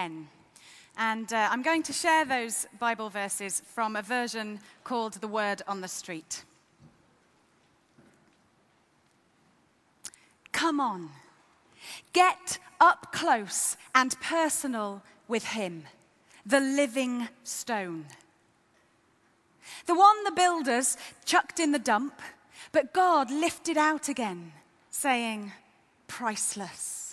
10. And uh, I'm going to share those Bible verses from a version called The Word on the Street. Come on, get up close and personal with Him, the living stone. The one the builders chucked in the dump, but God lifted out again, saying, Priceless.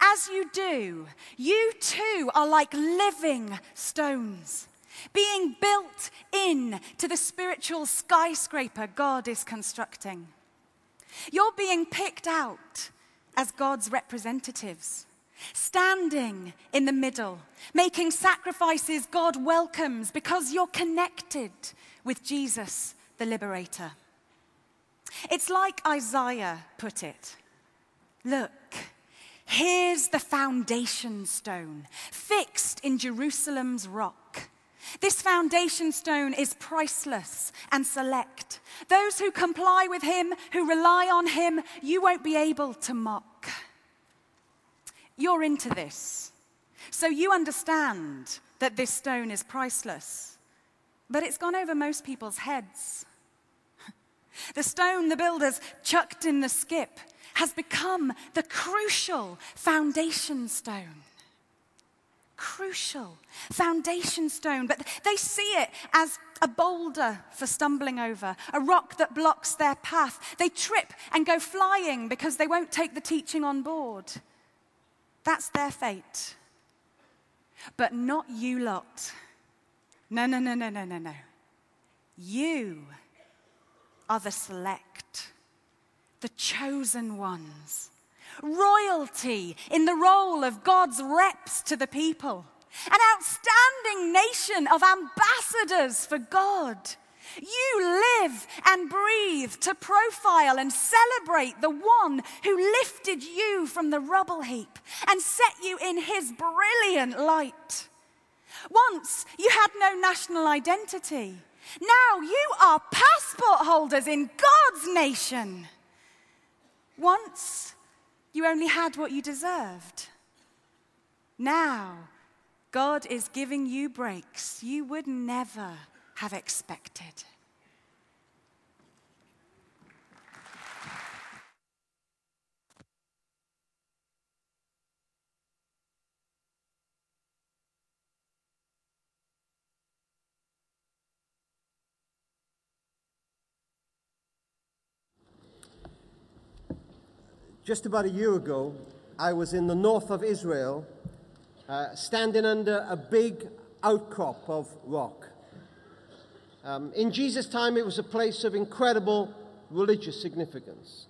As you do, you too are like living stones, being built in to the spiritual skyscraper God is constructing. You're being picked out as God's representatives, standing in the middle, making sacrifices God welcomes because you're connected with Jesus, the liberator. It's like Isaiah put it Look, here's the foundation stone, fixed in Jerusalem's rock. This foundation stone is priceless and select. Those who comply with him, who rely on him, you won't be able to mock. You're into this. So you understand that this stone is priceless. But it's gone over most people's heads. The stone the builders chucked in the skip has become the crucial foundation stone crucial foundation stone, but they see it as a boulder for stumbling over, a rock that blocks their path. They trip and go flying because they won't take the teaching on board. That's their fate. But not you lot. No, no, no, no, no, no, no. You are the select, the chosen ones royalty in the role of God's reps to the people, an outstanding nation of ambassadors for God. You live and breathe to profile and celebrate the one who lifted you from the rubble heap and set you in his brilliant light. Once you had no national identity. Now you are passport holders in God's nation. Once you only had what you deserved. Now, God is giving you breaks you would never have expected. Just about a year ago, I was in the north of Israel, uh, standing under a big outcrop of rock. Um, in Jesus' time, it was a place of incredible religious significance.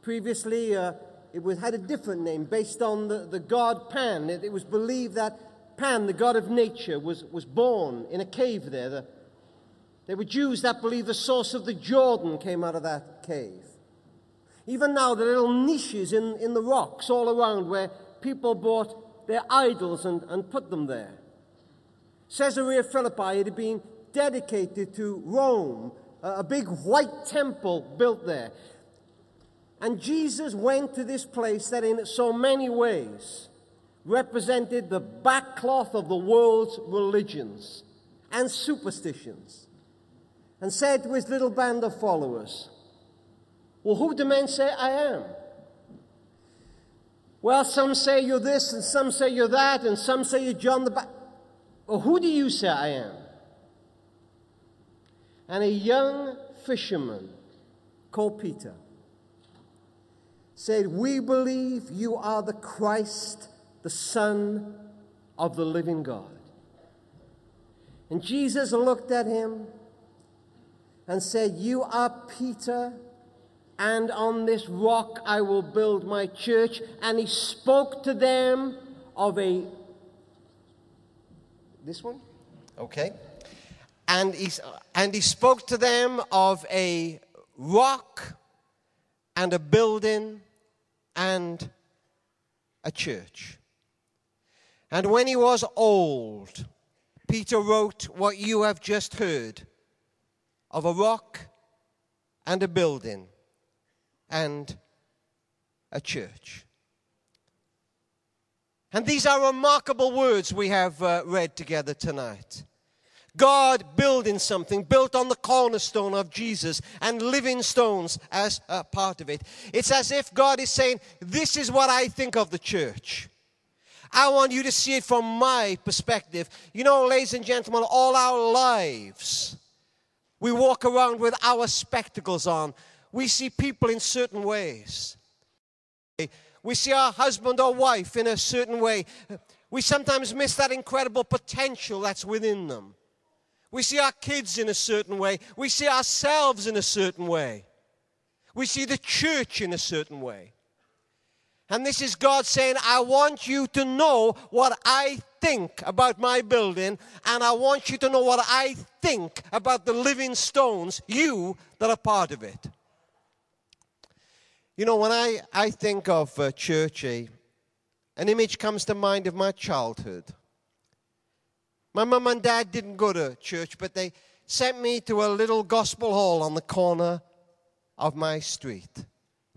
Previously, uh, it was, had a different name based on the, the god Pan. It, it, was believed that Pan, the god of nature, was, was born in a cave there. The, there were Jews that believed the source of the Jordan came out of that cave. Even now, there are little niches in, in the rocks all around where people bought their idols and, and put them there. Caesarea Philippi had been dedicated to Rome, a big white temple built there. And Jesus went to this place that, in so many ways, represented the backcloth of the world's religions and superstitions, and said to his little band of followers, well, who do men say I am? Well, some say you're this, and some say you're that, and some say you're John the Baptist. Well, who do you say I am? And a young fisherman called Peter said, We believe you are the Christ, the Son of the living God. And Jesus looked at him and said, You are Peter and on this rock I will build my church. And he spoke to them of a. This one? Okay. And he, and he spoke to them of a rock and a building and a church. And when he was old, Peter wrote what you have just heard of a rock and a building and a church. And these are remarkable words we have uh, read together tonight. God building something built on the cornerstone of Jesus and living stones as a part of it. It's as if God is saying, This is what I think of the church. I want you to see it from my perspective. You know, ladies and gentlemen, all our lives, we walk around with our spectacles on. We see people in certain ways. We see our husband or wife in a certain way. We sometimes miss that incredible potential that's within them. We see our kids in a certain way. We see ourselves in a certain way. We see the church in a certain way. And this is God saying, I want you to know what I think about my building, and I want you to know what I think about the living stones, you that are part of it. You know, when I, I think of uh, church, eh, an image comes to mind of my childhood. My mum and dad didn't go to church, but they sent me to a little gospel hall on the corner of my street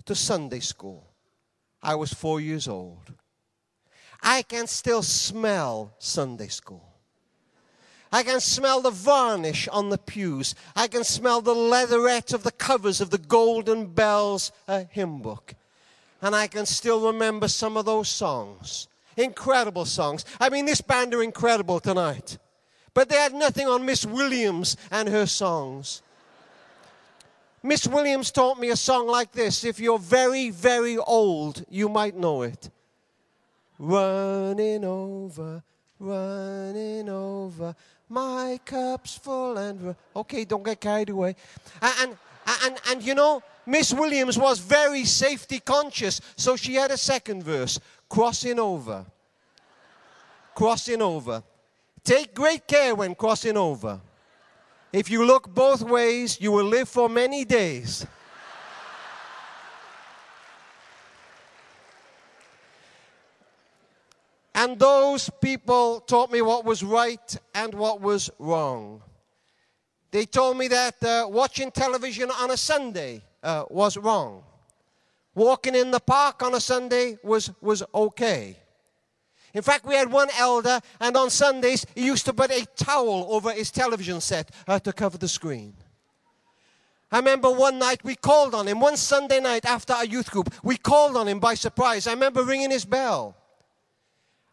to Sunday school. I was four years old. I can still smell Sunday school. I can smell the varnish on the pews. I can smell the leatherette of the covers of the Golden Bells uh, hymn book. And I can still remember some of those songs. Incredible songs. I mean, this band are incredible tonight. But they had nothing on Miss Williams and her songs. Miss Williams taught me a song like this. If you're very, very old, you might know it. Running over, running over, my cup's full and. Okay, don't get carried away. And, and, and, and you know, Miss Williams was very safety conscious, so she had a second verse crossing over. crossing over. Take great care when crossing over. If you look both ways, you will live for many days. And those people taught me what was right and what was wrong. They told me that uh, watching television on a Sunday uh, was wrong. Walking in the park on a Sunday was, was okay. In fact, we had one elder, and on Sundays, he used to put a towel over his television set uh, to cover the screen. I remember one night we called on him, one Sunday night after our youth group, we called on him by surprise. I remember ringing his bell.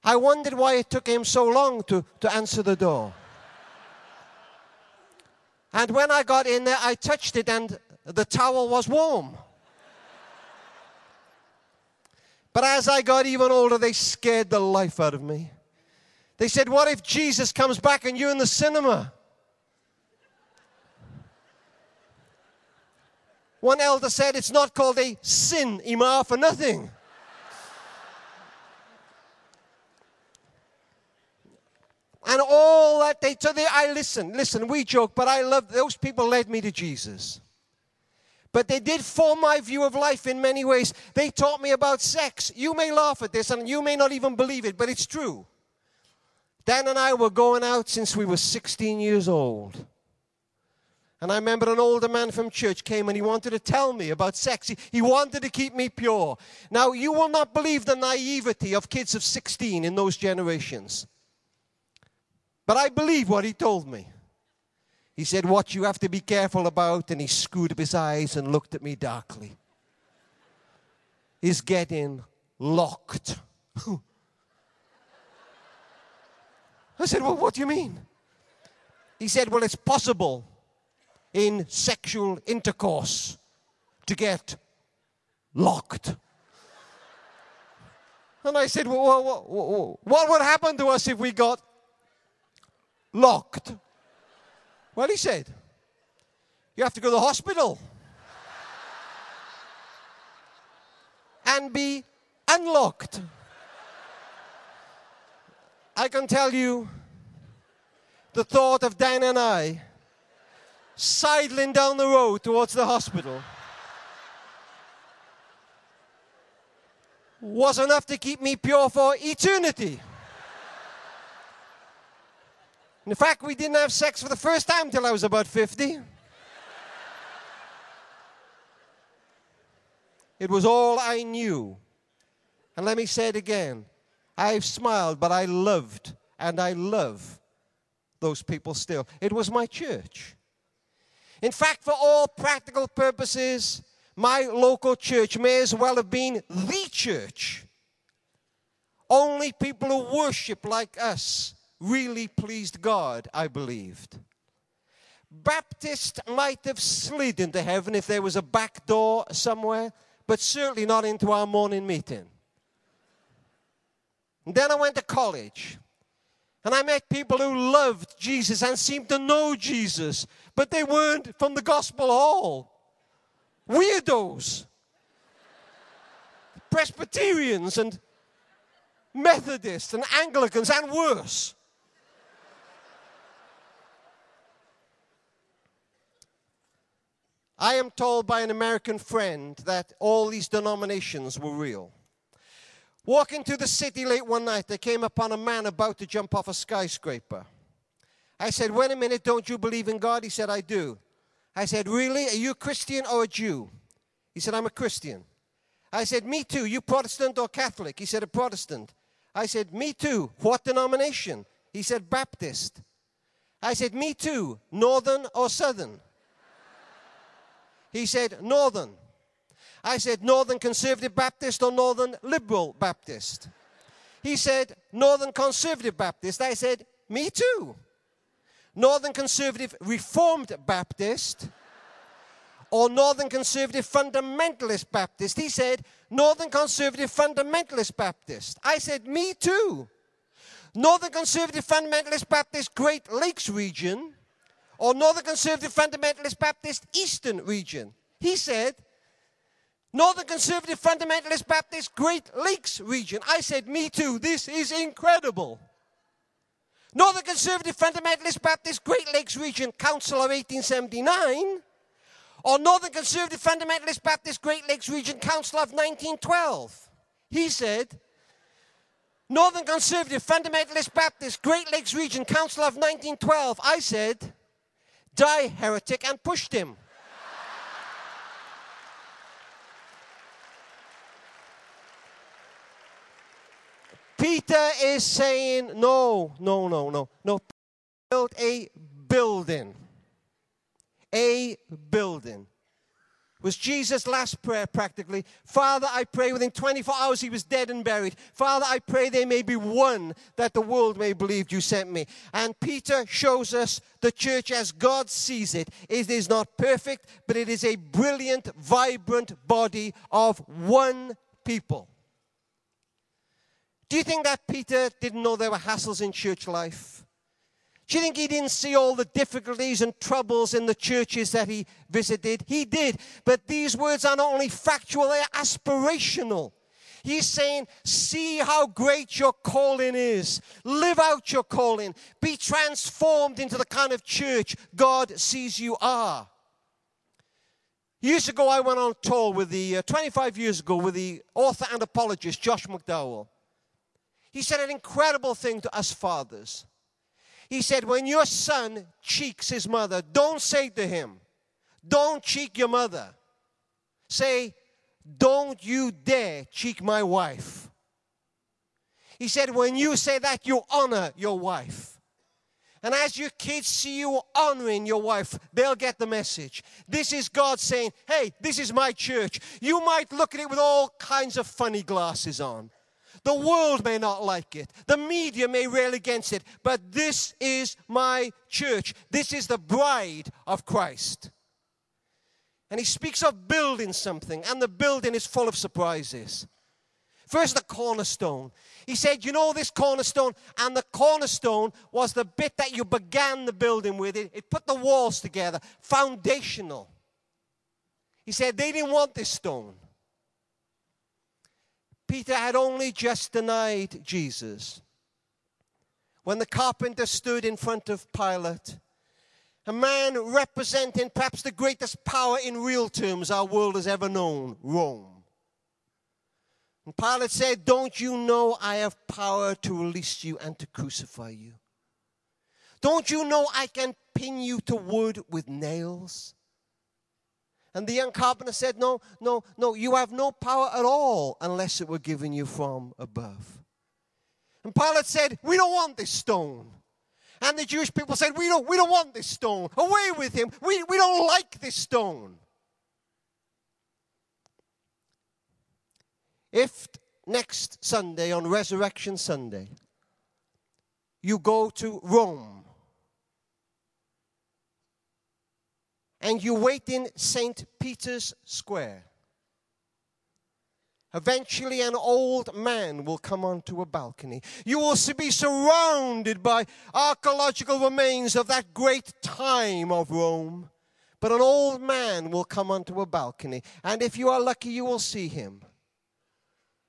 I wondered why it took him so long to, to answer the door. And when I got in there, I touched it, and the towel was warm. But as I got even older, they scared the life out of me. They said, What if Jesus comes back and you're in the cinema? One elder said, It's not called a sin, Imar, for nothing. And all that they told, me, I listen, listen, we joke, but I love those people led me to Jesus. But they did form my view of life in many ways. They taught me about sex. You may laugh at this and you may not even believe it, but it's true. Dan and I were going out since we were 16 years old. And I remember an older man from church came and he wanted to tell me about sex. He, he, wanted to keep me pure. Now, you will not believe the naivety of kids of 16 in those generations. But I believe what he told me. He said, What you have to be careful about, and he screwed up his eyes and looked at me darkly, is getting locked. I said, Well, what do you mean? He said, Well, it's possible in sexual intercourse to get locked. And I said, well, what, would happen to us if we got locked? Well, he said, You have to go to the hospital and be unlocked. I can tell you the thought of Dan and I sidling down the road towards the hospital was enough to keep me pure for eternity. In fact, we didn't have sex for the first time till I was about 50. It was all I knew. And let me say it again I've smiled, but I loved and I love those people still. It was my church. In fact, for all practical purposes, my local church may as well have been the church. Only people who worship like us really pleased God, I believed. Baptist might have slid into heaven if there was a back door somewhere, but certainly not into our morning meeting. And then I went to college. And I met people who loved Jesus and seemed to know Jesus, but they weren't from the gospel hall. Weirdos. Presbyterians and Methodists and Anglicans and worse. I am told by an American friend that all these denominations were real. Walking through the city late one night, I came upon a man about to jump off a skyscraper. I said, Wait a minute, don't you believe in God? He said, I do. I said, Really? Are you a Christian or a Jew? He said, I'm a Christian. I said, Me too. You Protestant or Catholic? He said, A Protestant. I said, Me too. What denomination? He said, Baptist. I said, Me too. Northern or Southern? He said, Northern. I said, Northern Conservative Baptist or Northern Liberal Baptist? He said, Northern Conservative Baptist. I said, Me too. Northern Conservative Reformed Baptist or Northern Conservative Fundamentalist Baptist? He said, Northern Conservative Fundamentalist Baptist. I said, Me too. Northern Conservative Fundamentalist Baptist Great Lakes region or Northern Conservative Fundamentalist Baptist Eastern region? He said, Northern Conservative Fundamentalist Baptist Great Lakes region. I said, Me too. This is incredible. Northern Conservative Fundamentalist Baptist Great Lakes Region Council of 1879 or Northern Conservative Fundamentalist Baptist Great Lakes Region Council of 1912. He said, Northern Conservative Fundamentalist Baptist Great Lakes Region Council of 1912. I said, die heretic and pushed him. Peter is saying, no, no, no, no, no. Build a building. A building. Was Jesus' last prayer practically? Father, I pray within 24 hours he was dead and buried. Father, I pray there may be one that the world may believe you sent me. And Peter shows us the church as God sees it. It is not perfect, but it is a brilliant, vibrant body of one people. Do you think that Peter didn't know there were hassles in church life? Do you think he didn't see all the difficulties and troubles in the churches that he visited? He did. But these words are not only factual, they are aspirational. He's saying, see how great your calling is. Live out your calling. Be transformed into the kind of church God sees you are. Years ago, I went on tour with the, uh, 25 years ago, with the author and apologist Josh McDowell. He said an incredible thing to us fathers. He said, When your son cheeks his mother, don't say to him, Don't cheek your mother. Say, Don't you dare cheek my wife. He said, When you say that, you honor your wife. And as your kids see you honoring your wife, they'll get the message. This is God saying, Hey, this is my church. You might look at it with all kinds of funny glasses on. The world may not like it. The media may rail against it. But this is my church. This is the bride of Christ. And he speaks of building something, and the building is full of surprises. First, the cornerstone. He said, You know this cornerstone? And the cornerstone was the bit that you began the building with. It, it put the walls together, foundational. He said, They didn't want this stone. Peter had only just denied Jesus. When the carpenter stood in front of Pilate, a man representing perhaps the greatest power in real terms our world has ever known Rome. And Pilate said, Don't you know I have power to release you and to crucify you? Don't you know I can pin you to wood with nails? And the young carpenter said, No, no, no, you have no power at all unless it were given you from above. And Pilate said, We don't want this stone. And the Jewish people said, We don't, we don't want this stone. Away with him. We, we don't like this stone. If next Sunday, on Resurrection Sunday, you go to Rome and you wait in St. Peter's Square, Eventually, an old man will come onto a balcony. You will be surrounded by archaeological remains of that great time of Rome. But an old man will come onto a balcony, and if you are lucky, you will see him.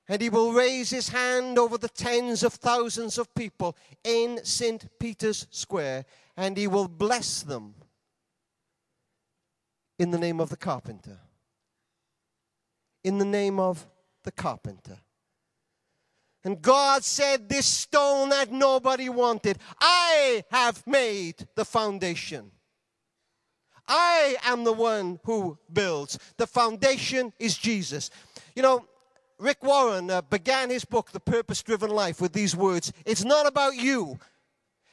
And he will raise his hand over the tens of thousands of people in St. Peter's Square, and he will bless them in the name of the carpenter, in the name of the carpenter. And God said, This stone that nobody wanted, I have made the foundation. I am the one who builds. The foundation is Jesus. You know, Rick Warren uh, began his book, The Purpose Driven Life, with these words It's not about you.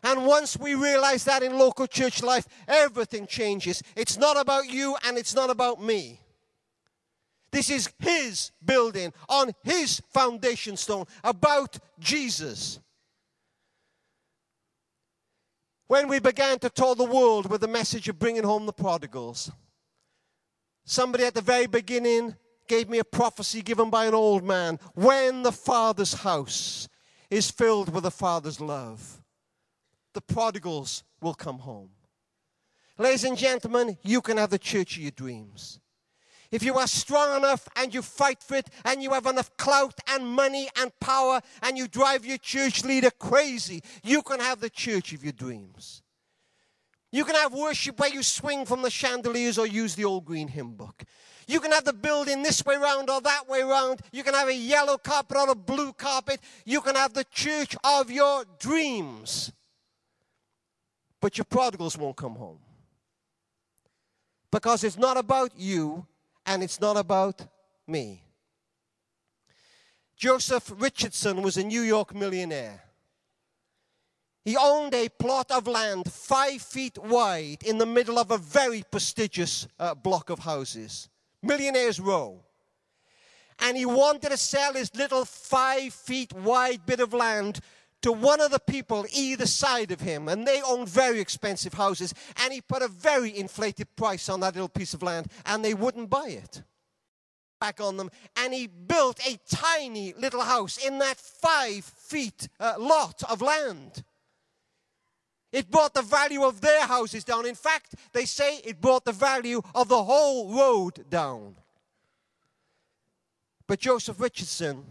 And once we realize that in local church life, everything changes. It's not about you and it's not about me. This is his building on his foundation stone about Jesus. When we began to tour the world with the message of bringing home the prodigals, somebody at the very beginning gave me a prophecy given by an old man. When the Father's house is filled with the Father's love, the prodigals will come home. Ladies and gentlemen, you can have the church of your dreams. If you are strong enough and you fight for it and you have enough clout and money and power and you drive your church leader crazy, you can have the church of your dreams. You can have worship where you swing from the chandeliers or use the old green hymn book. You can have the building this way round or that way round. You can have a yellow carpet or a blue carpet. You can have the church of your dreams. But your prodigals won't come home. Because it's not about you, and it's not about me. Joseph Richardson was a New York millionaire. He owned a plot of land five feet wide in the middle of a very prestigious uh, block of houses, Millionaire's Row. And he wanted to sell his little five feet wide bit of land to one of the people either side of him, and they owned very expensive houses, and he put a very inflated price on that little piece of land, and they wouldn't buy it. Back on them, and he built a tiny little house in that five feet uh, lot of land. It brought the value of their houses down. In fact, they say it brought the value of the whole road down. But Joseph Richardson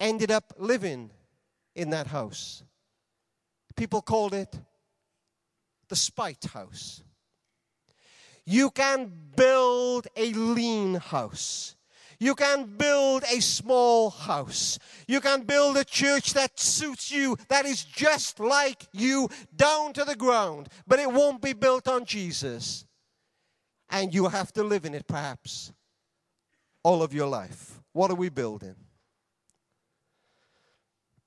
ended up living in that house. People called it the spite house. You can build a lean house. You can build a small house. You can build a church that suits you, that is just like you, down to the ground. But it won't be built on Jesus. And you have to live in it, perhaps, all of your life. What are we building?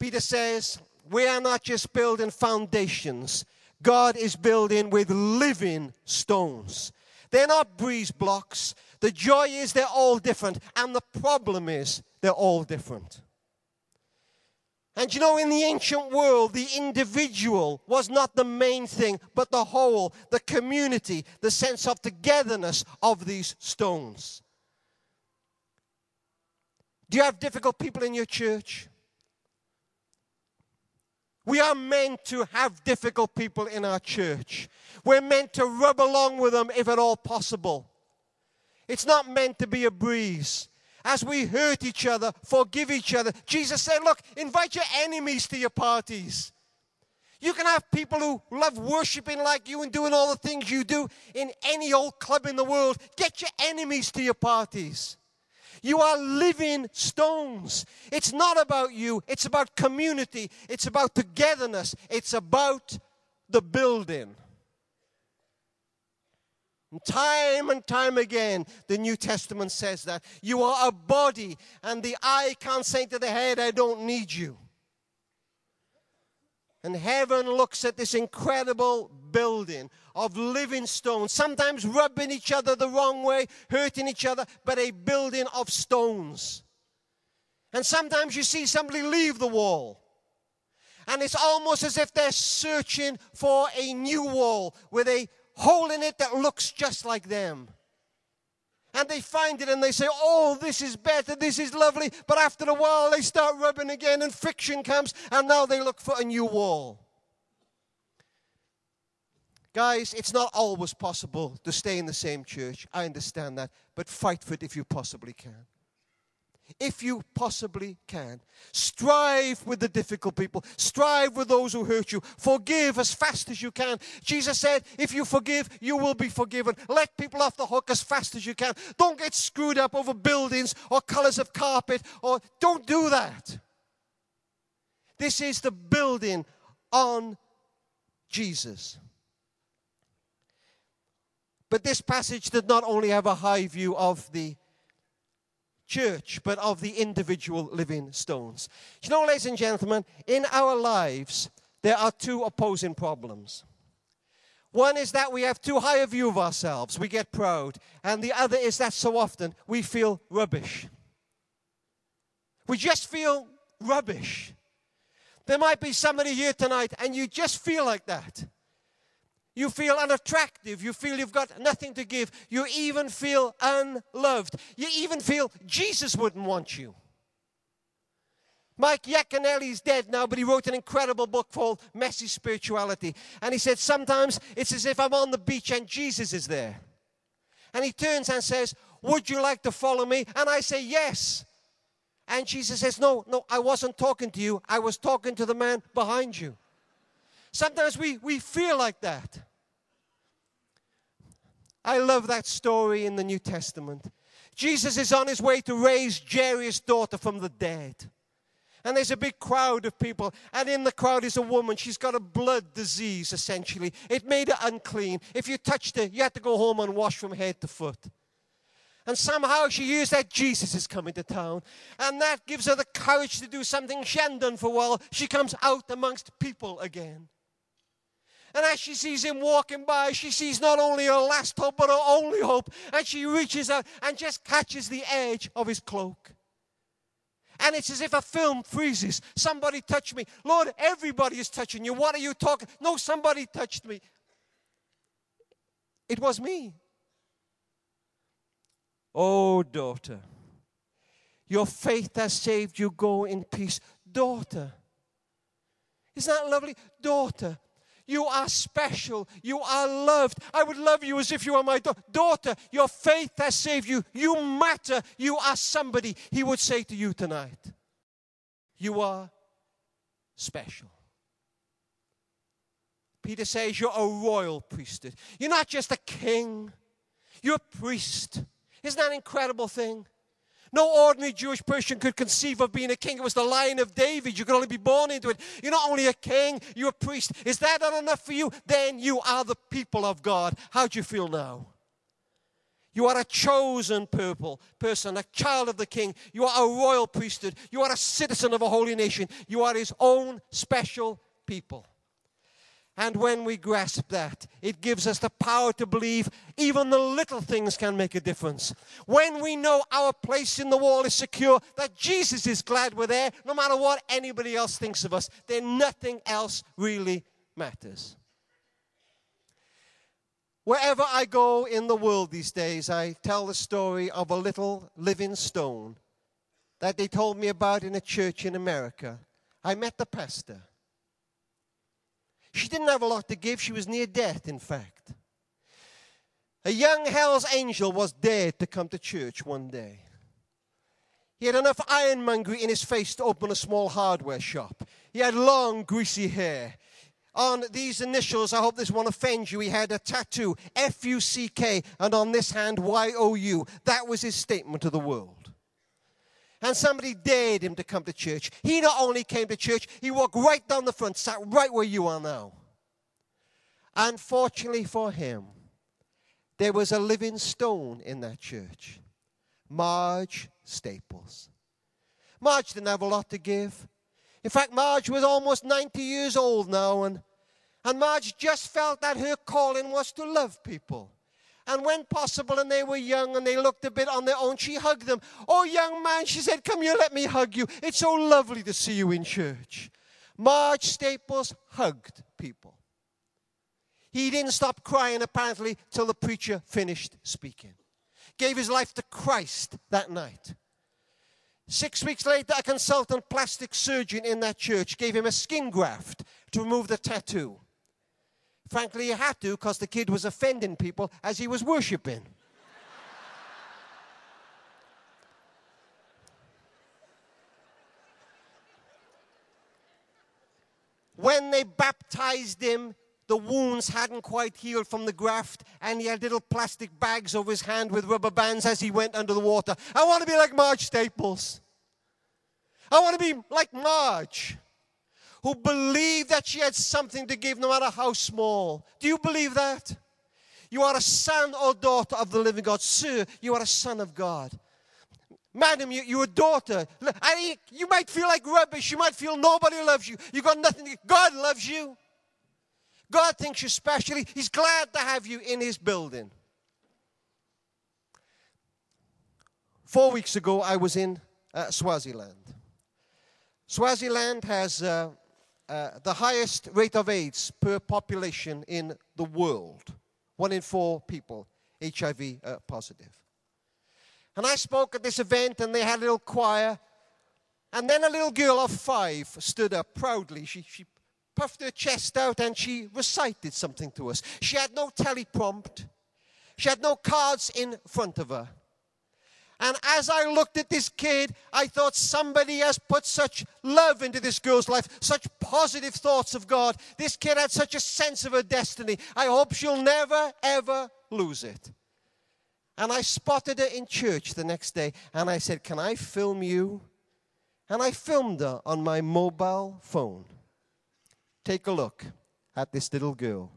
Peter says, we are not just building foundations, God is building with living stones. They're not breeze blocks. The joy is they're all different, and the problem is they're all different. And you know, in the ancient world, the individual was not the main thing, but the whole, the community, the sense of togetherness of these stones. Do you have difficult people in your church? We are meant to have difficult people in our church. We're meant to rub along with them if at all possible. It's not meant to be a breeze. As we hurt each other, forgive each other. Jesus said, Look, invite your enemies to your parties. You can have people who love worshiping like you and doing all the things you do in any old club in the world. Get your enemies to your parties. You are living stones. It's not about you, it's about community, it's about togetherness, it's about the building. And time and time again, the New Testament says that you are a body, and the eye can't say to the head, I don't need you. And heaven looks at this incredible building of living stones, sometimes rubbing each other the wrong way, hurting each other, but a building of stones. And sometimes you see somebody leave the wall. And it's almost as if they're searching for a new wall with a hole in it that looks just like them. And they find it and they say, Oh, this is better, this is lovely. But after a while, they start rubbing again and friction comes, and now they look for a new wall. Guys, it's not always possible to stay in the same church. I understand that. But fight for it if you possibly can if you possibly can. Strive with the difficult people. Strive with those who hurt you. Forgive as fast as you can. Jesus said, if you forgive, you will be forgiven. Let people off the hook as fast as you can. Don't get screwed up over buildings or colors of carpet or don't do that. This is the building on Jesus. But this passage did not only have a high view of the church, but of the individual living stones. You know, ladies and gentlemen, in our lives, there are two opposing problems. One is that we have too high a view of ourselves, we get proud. And the other is that so often we feel rubbish. We just feel rubbish. There might be somebody here tonight and you just feel like that. You feel unattractive. You feel you've got nothing to give. You even feel unloved. You even feel Jesus wouldn't want you. Mike Yaconelli is dead now, but he wrote an incredible book called Messy Spirituality. And he said, Sometimes it's as if I'm on the beach and Jesus is there. And he turns and says, Would you like to follow me? And I say, Yes. And Jesus says, No, no, I wasn't talking to you. I was talking to the man behind you. Sometimes we, we feel like that. I love that story in the New Testament. Jesus is on his way to raise Jairus' daughter from the dead. And there's a big crowd of people. And in the crowd is a woman. She's got a blood disease, essentially. It made her unclean. If you touched her, you had to go home and wash from head to foot. And somehow she hears that Jesus is coming to town. And that gives her the courage to do something she hadn't done for a while. She comes out amongst people again. And as she sees him walking by, she sees not only her last hope, but her only hope. And she reaches out and just catches the edge of his cloak. And it's as if a film freezes. Somebody touched me. Lord, everybody is touching you. What are you talking? No, somebody touched me. It was me. Oh, daughter, your faith has saved you. Go in peace. Daughter. Isn't that lovely? Daughter, you are special. You are loved. I would love you as if you were my da- daughter. Your faith has saved you. You matter. You are somebody. He would say to you tonight, You are special. Peter says, You're a royal priesthood. You're not just a king, you're a priest. Isn't that an incredible thing? No ordinary Jewish person could conceive of being a king. It was the line of David. You could only be born into it. You're not only a king, you're a priest. Is that not enough for you? Then you are the people of God. How do you feel now? You are a chosen purple person, a child of the king. You are a royal priesthood. You are a citizen of a holy nation. You are his own special people. And when we grasp that, it gives us the power to believe even the little things can make a difference. When we know our place in the wall is secure, that Jesus is glad we're there, no matter what anybody else thinks of us, then nothing else really matters. Wherever I go in the world these days, I tell the story of a little living stone that they told me about in a church in America. I met the pastor. She didn't have a lot to give. She was near death, in fact. A young hell's angel was dared to come to church one day. He had enough ironmongery in his face to open a small hardware shop. He had long, greasy hair. On these initials, I hope this won't offend you, he had a tattoo F U C K, and on this hand, Y O U. That was his statement to the world and somebody dared him to come to church. He not only came to church, he walked right down the front, sat right where you are now. Unfortunately for him, there was a living stone in that church Marge Staples. Marge didn't have a lot to give. In fact, Marge was almost 90 years old now, and, and Marge just felt that her calling was to love people. And when possible, and they were young and they looked a bit on their own, she hugged them. Oh, young man, she said, Come here, let me hug you. It's so lovely to see you in church. Marge Staples hugged people. He didn't stop crying, apparently, till the preacher finished speaking. Gave his life to Christ that night. Six weeks later, a consultant plastic surgeon in that church gave him a skin graft to remove the tattoo. Frankly, he had to because the kid was offending people as he was worshiping. when they baptized him, the wounds hadn't quite healed from the graft, and he had little plastic bags over his hand with rubber bands as he went under the water. I want to be like Marge Staples. I want to be like Marge, who believed that she had something to give no matter how small. Do you believe that? You are a son or daughter of the living God. Sir, you are a son of God. Madam, you, you're a daughter. I, you might feel like rubbish. You might feel nobody loves you. You got nothing. God loves you. God thinks you're special. He's glad to have you in His building. Four weeks ago, I was in uh, Swaziland. Swaziland has uh, uh, the highest rate of AIDS per population in the world. One in four people HIV uh, positive. And I spoke at this event, and they had a little choir. And then a little girl of five stood up proudly. She, she puffed her chest out and she recited something to us. She had no teleprompt, she had no cards in front of her. And as I looked at this kid, I thought somebody has put such love into this girl's life, such positive thoughts of God. This kid had such a sense of her destiny. I hope she'll never, ever lose it. And I spotted her in church the next day and I said, Can I film you? And I filmed her on my mobile phone. Take a look at this little girl,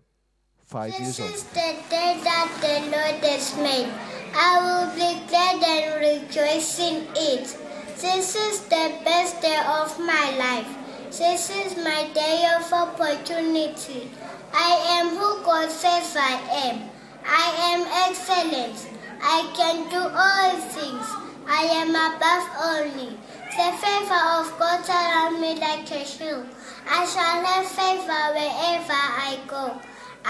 five this years old. This is the day that the Lord has made. I will be glad and rejoice in it. This is the best day of my life. This is my day of opportunity. I am who God says I am. I am excellent. I can do all things. I am above only. The favor of God around me like a shield. I shall have favor wherever I go.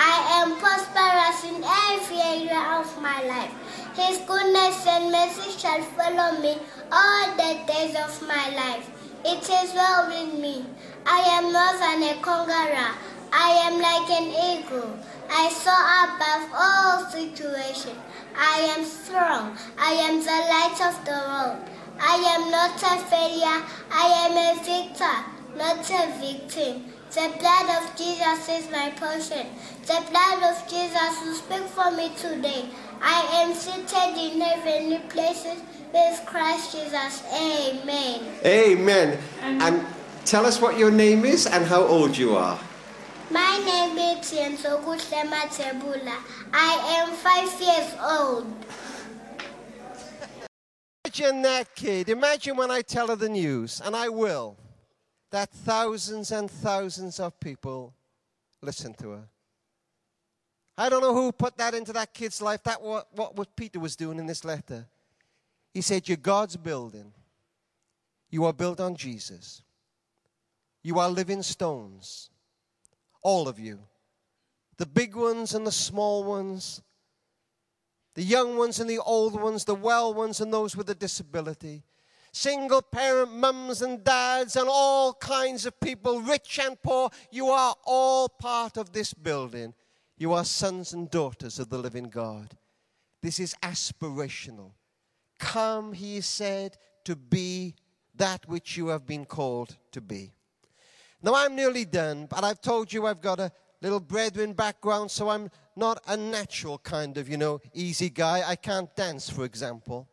I am prosperous in every area of my life. His goodness and mercy shall follow me all the days of my life. It is well with me. I am more than a conqueror. I am like an eagle. I soar above all situations. I am strong. I am the light of the world. I am not a failure. I am a victor not a victim. The blood of Jesus is my portion. The blood of Jesus will speak for me today. I am seated in heavenly places with Christ Jesus. Amen. Amen. And tell us what your name is and how old you are. My name is Tiensokutlema Tebula. I am five years old. Imagine that kid. Imagine when I tell her the news, and I will that thousands and thousands of people listen to her. I don't know who put that into that kid's life. That what, what what Peter was doing in this letter. He said, You're God's building. You are built on Jesus. You are living stones. All of you. The big ones and the small ones. The young ones and the old ones. The well ones and those with a disability single parent mums and dads, and all kinds of people, rich and poor. You are all part of this building. You are sons and daughters of the living God. This is aspirational. Come, he said, to be that which you have been called to be. Now, I'm nearly done, but I've told you I've got a little brethren background, so I'm not a natural kind of, you know, easy guy. I can't dance, for example.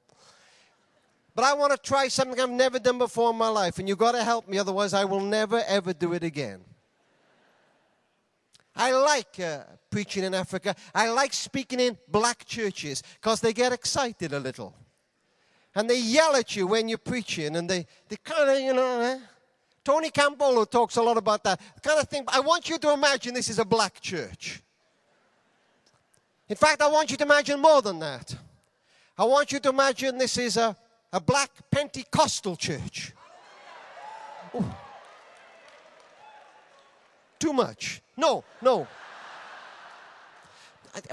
But I want to try something I've never done before in my life, and you've got to help me, otherwise, I will never, ever do it again. I like uh, preaching in Africa. I like speaking in black churches because they get excited a little. And they yell at you when you're preaching, and they, they kind of, you know, eh? Tony Campolo talks a lot about that kind of thing. I want you to imagine this is a black church. In fact, I want you to imagine more than that. I want you to imagine this is a, a black Pentecostal church. Ooh. Too much. No, no.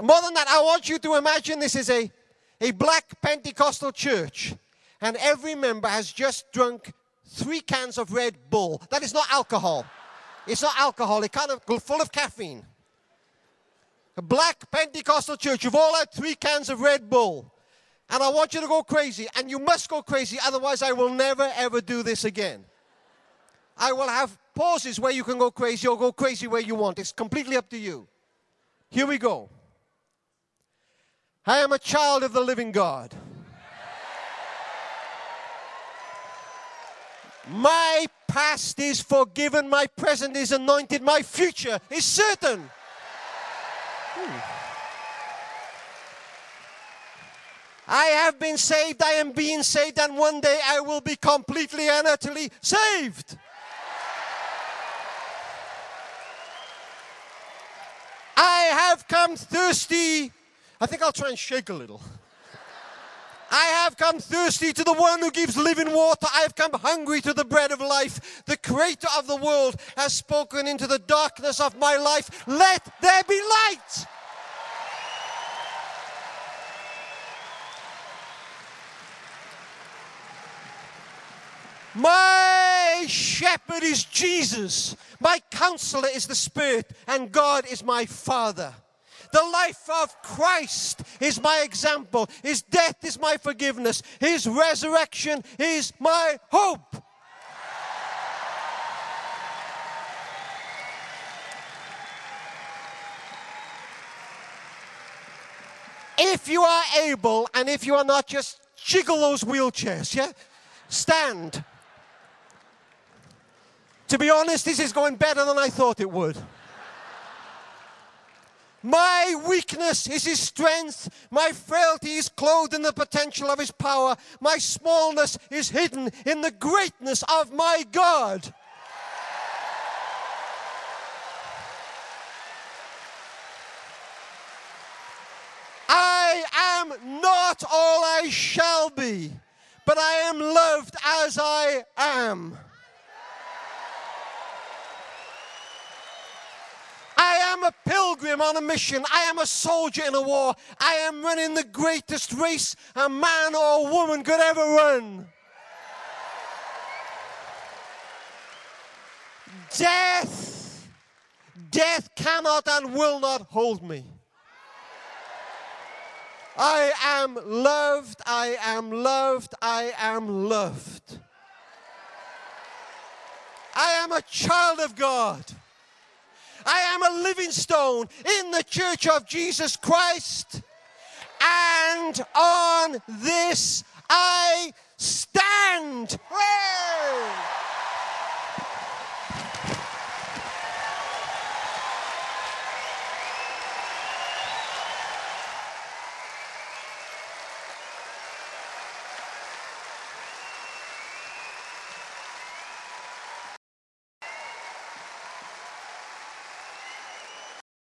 More than that, I want you to imagine this is a, a black Pentecostal church, and every member has just drunk three cans of Red Bull. That is not alcohol. It's not alcohol, it's kind of full of caffeine. A black Pentecostal church, you've all had three cans of Red Bull. And I want you to go crazy, and you must go crazy, otherwise, I will never ever do this again. I will have pauses where you can go crazy or go crazy where you want. It's completely up to you. Here we go. I am a child of the living God. My past is forgiven, my present is anointed, my future is certain. Hmm. I have been saved, I am being saved, and one day I will be completely and utterly saved. I have come thirsty. I think I'll try and shake a little. I have come thirsty to the one who gives living water. I have come hungry to the bread of life. The creator of the world has spoken into the darkness of my life. Let there be light. My shepherd is Jesus. My counselor is the Spirit, and God is my Father. The life of Christ is my example. His death is my forgiveness. His resurrection is my hope. If you are able, and if you are not, just jiggle those wheelchairs, yeah? Stand. To be honest, this is going better than I thought it would. My weakness is his strength. My frailty is clothed in the potential of his power. My smallness is hidden in the greatness of my God. I am not all I shall be, but I am loved as I am. Am a pilgrim on a mission. I am a soldier in a war. I am running the greatest race a man or a woman could ever run. Death, death cannot and will not hold me. I am loved, I am loved, I am loved. I am a child of God. I am a living stone in the church of Jesus Christ. And on this I stand.